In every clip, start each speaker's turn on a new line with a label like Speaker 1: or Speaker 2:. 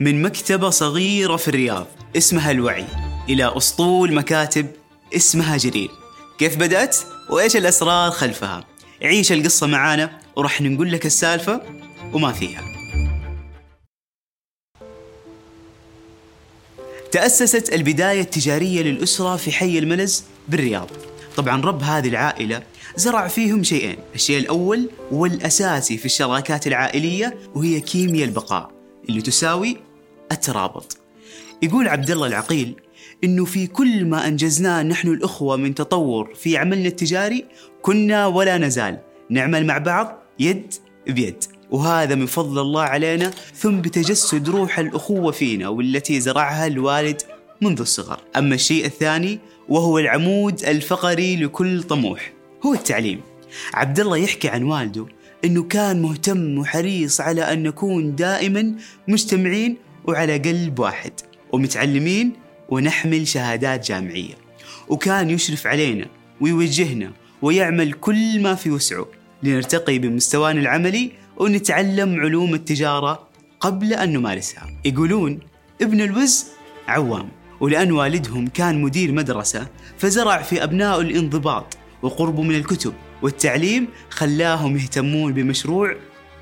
Speaker 1: من مكتبة صغيرة في الرياض اسمها الوعي. إلى أسطول مكاتب اسمها جرير كيف بدأت؟ وإيش الأسرار خلفها؟ عيش القصة معانا ورح نقول لك السالفة وما فيها. تأسست البداية التجارية للأسرة في حي الملز بالرياض. طبعا رب هذه العائلة زرع فيهم شيئين الشيء الأول والأساسي في الشراكات العائلية وهي كيمياء البقاء اللي تساوي الترابط. يقول عبد الله العقيل إنه في كل ما أنجزناه نحن الأخوة من تطور في عملنا التجاري كنا ولا نزال نعمل مع بعض يد بيد. وهذا من فضل الله علينا ثم بتجسد روح الأخوة فينا والتي زرعها الوالد منذ الصغر. أما الشيء الثاني وهو العمود الفقري لكل طموح هو التعليم. عبد الله يحكي عن والده إنه كان مهتم وحريص على أن نكون دائما مجتمعين وعلى قلب واحد ومتعلمين ونحمل شهادات جامعية. وكان يشرف علينا ويوجهنا ويعمل كل ما في وسعه لنرتقي بمستوانا العملي ونتعلم علوم التجارة قبل أن نمارسها. يقولون ابن الوز عوام ولأن والدهم كان مدير مدرسة فزرع في أبنائه الانضباط وقربه من الكتب والتعليم خلاهم يهتمون بمشروع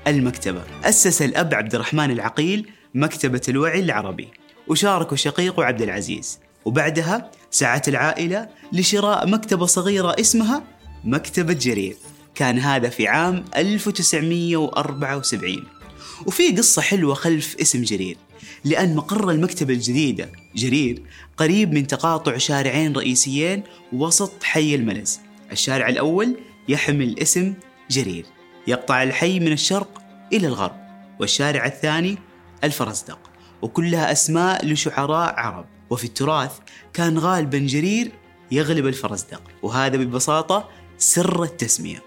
Speaker 1: المكتبة. أسس الأب عبد الرحمن العقيل مكتبة الوعي العربي. وشاركه شقيقه عبد العزيز. وبعدها سعت العائلة لشراء مكتبة صغيرة اسمها مكتبة جرير. كان هذا في عام 1974 وفي قصة حلوة خلف اسم جرير. لأن مقر المكتبة الجديدة جرير قريب من تقاطع شارعين رئيسيين وسط حي الملز. الشارع الأول يحمل اسم جرير. يقطع الحي من الشرق إلى الغرب. والشارع الثاني الفرزدق وكلها أسماء لشعراء عرب. وفي التراث كان غالبا جرير يغلب الفرزدق وهذا ببساطة سر التسمية.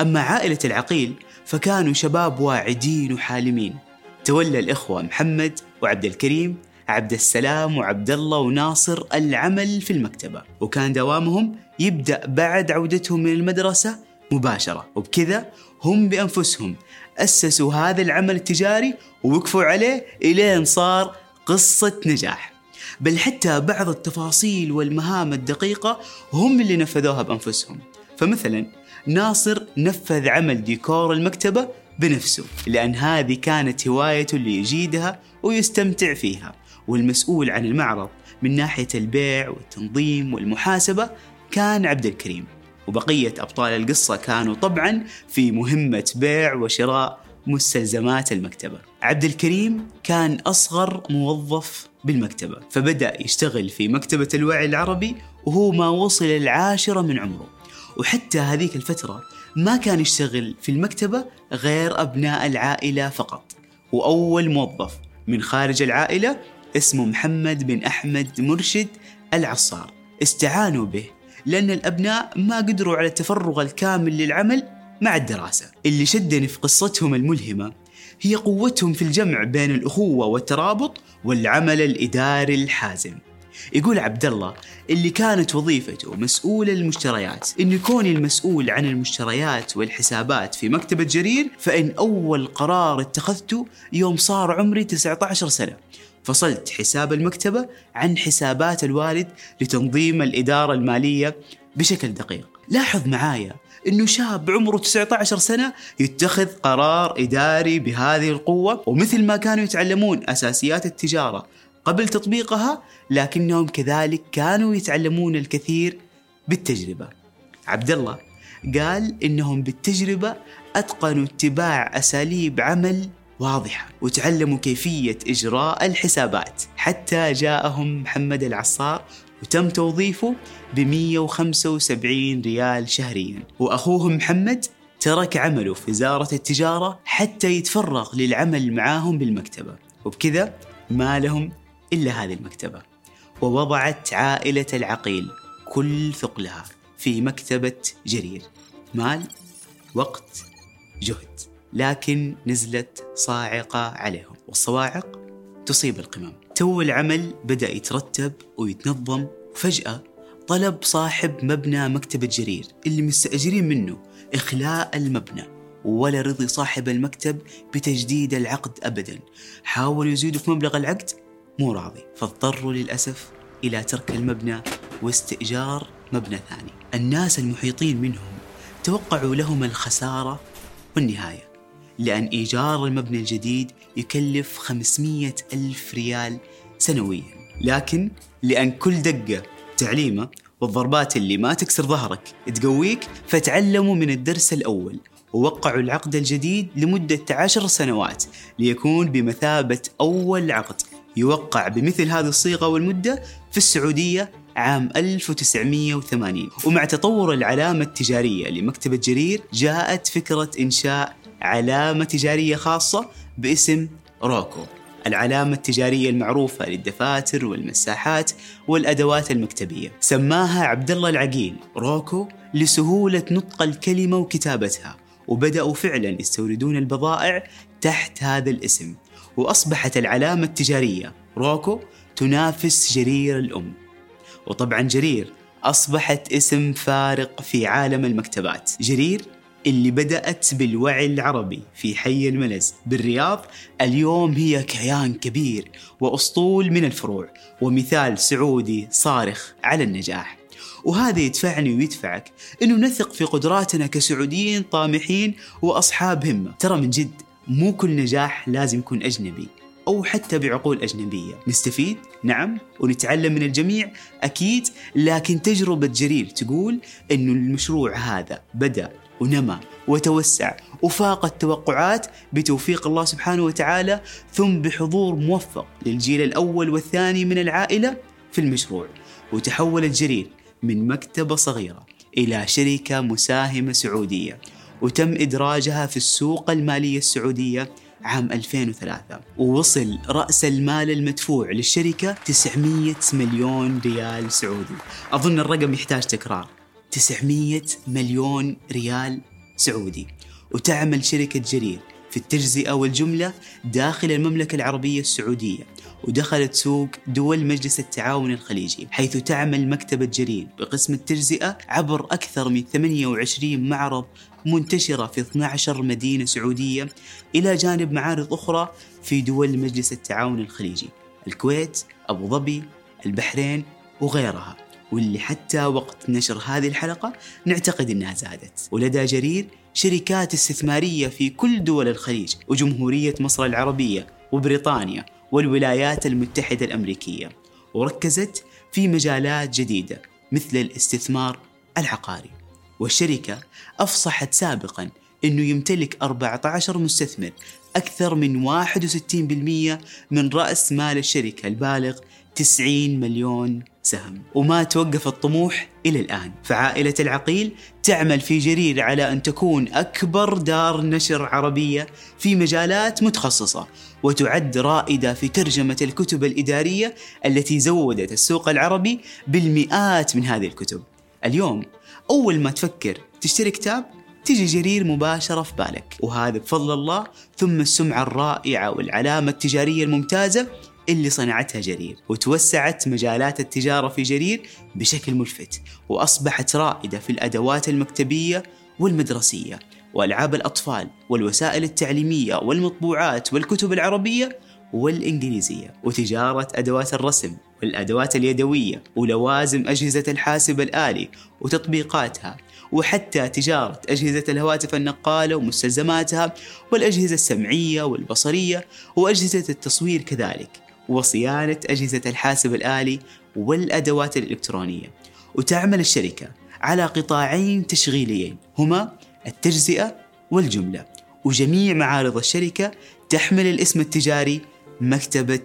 Speaker 1: أما عائلة العقيل فكانوا شباب واعدين وحالمين. تولى الإخوة محمد وعبد الكريم عبد السلام وعبد الله وناصر العمل في المكتبة. وكان دوامهم يبدأ بعد عودتهم من المدرسة مباشرة. وبكذا هم بأنفسهم أسسوا هذا العمل التجاري ووقفوا عليه إلين صار قصة نجاح. بل حتى بعض التفاصيل والمهام الدقيقة هم اللي نفذوها بأنفسهم. فمثلا ناصر نفذ عمل ديكور المكتبة بنفسه لأن هذه كانت هوايته اللي يجيدها ويستمتع فيها. والمسؤول عن المعرض من ناحية البيع والتنظيم والمحاسبة كان عبد الكريم. وبقية أبطال القصة كانوا طبعا في مهمة بيع وشراء مستلزمات المكتبة. عبد الكريم كان أصغر موظف بالمكتبة فبدأ يشتغل في مكتبة الوعي العربي وهو ما وصل العاشرة من عمره. وحتى هذيك الفترة ما كان يشتغل في المكتبة غير أبناء العائلة فقط. وأول موظف من خارج العائلة اسمه محمد بن أحمد مرشد العصار. استعانوا به لأن الأبناء ما قدروا على التفرغ الكامل للعمل مع الدراسة. اللي شدني في قصتهم الملهمة هي قوتهم في الجمع بين الأخوة والترابط والعمل الإداري الحازم. يقول عبد الله اللي كانت وظيفته مسؤول المشتريات. إن كوني المسؤول عن المشتريات والحسابات في مكتبة جرير فإن أول قرار اتخذته يوم صار عمري 19 سنة. فصلت حساب المكتبة عن حسابات الوالد لتنظيم الإدارة المالية بشكل دقيق لاحظ معايا إنه شاب عمره 19 سنة يتخذ قرار إداري بهذه القوة ومثل ما كانوا يتعلمون أساسيات التجارة قبل تطبيقها لكنهم كذلك كانوا يتعلمون الكثير بالتجربة. عبد الله قال إنهم بالتجربة أتقنوا اتباع أساليب عمل واضحة وتعلموا كيفية إجراء الحسابات. حتى جاءهم محمد العصار وتم توظيفه ب 175 ريال شهريا. وأخوهم محمد ترك عمله في وزاره التجارة حتى يتفرغ للعمل معاهم بالمكتبة. وبكذا ما لهم إلا هذه المكتبة. ووضعت عائلة العقيل كل ثقلها في مكتبة جرير. مال وقت جهد. لكن نزلت صاعقة عليهم. والصواعق تصيب القمم. تو العمل بدأ يترتب ويتنظم فجأة طلب صاحب مبنى مكتبة جرير اللي مستأجرين منه إخلاء المبنى ولا رضي صاحب المكتب بتجديد العقد أبدا. حاولوا يزيدوا في مبلغ العقد؟ مو راضي. فاضطروا للأسف إلى ترك المبنى واستئجار مبنى ثاني. الناس المحيطين منهم توقعوا لهم الخسارة والنهاية. لأن إيجار المبنى الجديد يكلف 500 ألف ريال سنويا. لكن لأن كل دقة تعليمة والضربات اللي ما تكسر ظهرك تقويك فتعلموا من الدرس الأول. ووقعوا العقد الجديد لمدة عشر سنوات ليكون بمثابة أول عقد يوقع بمثل هذه الصيغة والمدة في السعودية عام 1980 ومع تطور العلامة التجارية لمكتبة جرير جاءت فكرة إنشاء علامة تجارية خاصة باسم روكو. العلامة التجارية المعروفة للدفاتر والمساحات والأدوات المكتبية. سماها عبد الله العقيل روكو لسهولة نطق الكلمة وكتابتها وبدأوا فعلا يستوردون البضائع تحت هذا الاسم. وأصبحت العلامة التجارية روكو تنافس جرير الأم. وطبعا جرير أصبحت اسم فارق في عالم المكتبات. جرير اللي بدأت بالوعي العربي في حي الملز بالرياض اليوم هي كيان كبير وأسطول من الفروع ومثال سعودي صارخ على النجاح. وهذا يدفعني ويدفعك إنه نثق في قدراتنا كسعوديين طامحين وأصحاب همة، ترى من جد مو كل نجاح لازم يكون أجنبي أو حتى بعقول أجنبية، نستفيد؟ نعم. ونتعلم من الجميع؟ أكيد، لكن تجربة جرير تقول إنه المشروع هذا بدأ ونمى وتوسع وفاق التوقعات بتوفيق الله سبحانه وتعالى ثم بحضور موفق للجيل الأول والثاني من العائلة في المشروع. وتحولت جرير من مكتبة صغيرة إلى شركة مساهمة سعودية. وتم إدراجها في السوق المالية السعودية عام 2003 ووصل رأس المال المدفوع للشركة 900 مليون ريال سعودي. أظن الرقم يحتاج تكرار. 900 مليون ريال سعودي. وتعمل شركة جرير في التجزئة والجملة داخل المملكة العربية السعودية ودخلت سوق دول مجلس التعاون الخليجي حيث تعمل مكتبة جرير بقسم التجزئة عبر أكثر من 28 معرض منتشرة في 12 مدينة سعودية إلى جانب معارض أخرى في دول مجلس التعاون الخليجي الكويت، أبو ظبي، البحرين وغيرها. واللي حتى وقت نشر هذه الحلقة نعتقد أنها زادت. ولدى جرير شركات استثمارية في كل دول الخليج وجمهورية مصر العربية وبريطانيا والولايات المتحدة الأمريكية وركزت في مجالات جديدة مثل الاستثمار العقاري. والشركة أفصحت سابقا أنه يمتلك 14 مستثمر أكثر من 61% من رأس مال الشركة البالغ 90 مليون سهم وما توقف الطموح إلى الآن. فعائلة العقيل تعمل في جرير على أن تكون أكبر دار نشر عربية في مجالات متخصصة وتعد رائدة في ترجمة الكتب الإدارية التي زودت السوق العربي بالمئات من هذه الكتب. اليوم أول ما تفكر تشتري كتاب تجي جرير مباشرة في بالك. وهذا بفضل الله ثم السمعة الرائعة والعلامة التجارية الممتازة اللي صنعتها جرير وتوسعت مجالات التجارة في جرير بشكل ملفت وأصبحت رائدة في الأدوات المكتبية والمدرسية وألعاب الأطفال والوسائل التعليمية والمطبوعات والكتب العربية والإنجليزية وتجارة أدوات الرسم والأدوات اليدوية ولوازم أجهزة الحاسب الآلي وتطبيقاتها وحتى تجارة أجهزة الهواتف النقالة ومستلزماتها والأجهزة السمعية والبصرية وأجهزة التصوير كذلك. وصيانة أجهزة الحاسب الآلي والأدوات الإلكترونية. وتعمل الشركة على قطاعين تشغيليين هما التجزئة والجملة. وجميع معارض الشركة تحمل الاسم التجاري مكتبة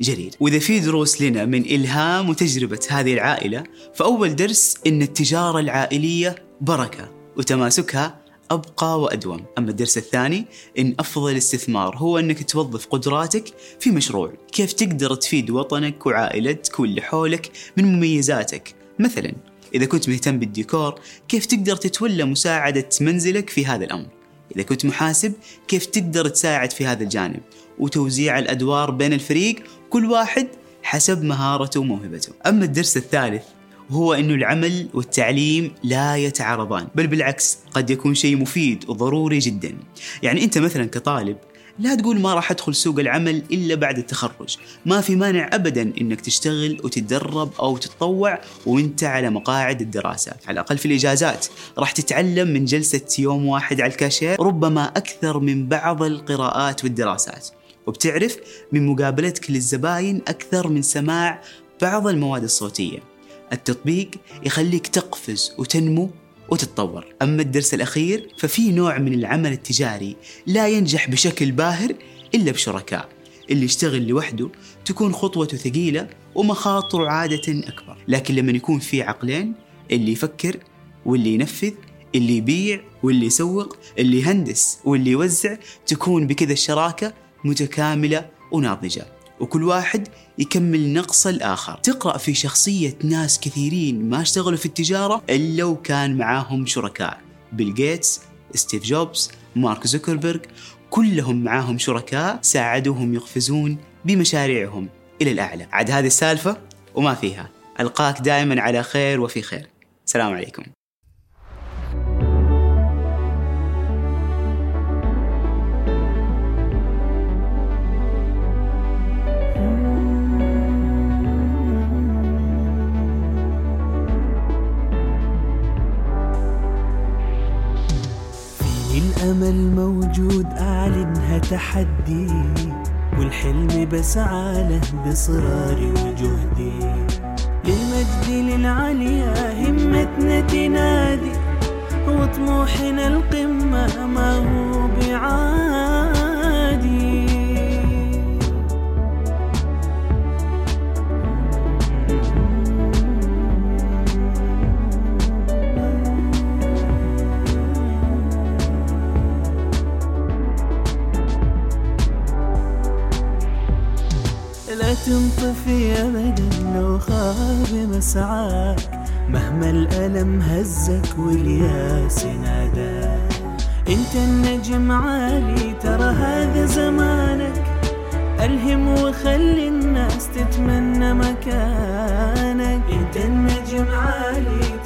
Speaker 1: جرير. وإذا في دروس لنا من إلهام وتجربة هذه العائلة فأول درس إن التجارة العائلية بركة وتماسكها أبقى وأدوم. أما الدرس الثاني إن أفضل استثمار هو أنك توظف قدراتك في مشروع. كيف تقدر تفيد وطنك وعائلتك واللي حولك من مميزاتك؟ مثلا إذا كنت مهتم بالديكور كيف تقدر تتولى مساعدة منزلك في هذا الأمر؟ إذا كنت محاسب كيف تقدر تساعد في هذا الجانب؟ وتوزيع الأدوار بين الفريق كل واحد حسب مهارته وموهبته. أما الدرس الثالث وهو أنه العمل والتعليم لا يتعارضان بل بالعكس قد يكون شيء مفيد وضروري جدا. يعني أنت مثلا كطالب لا تقول ما راح أدخل سوق العمل إلا بعد التخرج، ما في مانع ابدا إنك تشتغل وتتدرب أو تتطوع وأنت على مقاعد الدراسة، على الأقل في الإجازات، راح تتعلم من جلسة يوم واحد على الكاشير ربما أكثر من بعض القراءات والدراسات، وبتعرف من مقابلتك للزباين أكثر من سماع بعض المواد الصوتية. التطبيق يخليك تقفز وتنمو وتتطور. أما الدرس الأخير ففي نوع من العمل التجاري لا ينجح بشكل باهر إلا بشركاء اللي يشتغل لوحده تكون خطوته ثقيلة ومخاطره عادة أكبر. لكن لما يكون في عقلين اللي يفكر واللي ينفذ اللي يبيع واللي يسوق اللي يهندس واللي يوزع تكون بكذا الشراكة متكاملة وناضجة. وكل واحد يكمل نقص الآخر. تقرأ في شخصية ناس كثيرين ما اشتغلوا في التجارة إلا وكان معاهم شركاء. بيل جيتس ستيف جوبز مارك زوكربيرج كلهم معاهم شركاء ساعدوهم يقفزون بمشاريعهم إلى الأعلى. عاد هذه السالفة وما فيها. ألقاك دائما على خير وفي خير. السلام عليكم.
Speaker 2: تحدي والحلم بسعى له بإصراري وجهدي. للمجد للعليا همتنا تنادي وطموحنا القمة خاب مسعاك مهما الألم هزك والياس ناداك إنت النجم عالي ترى هذا زمانك ألهم وخلي الناس تتمنى مكانك. إنت النجم عالي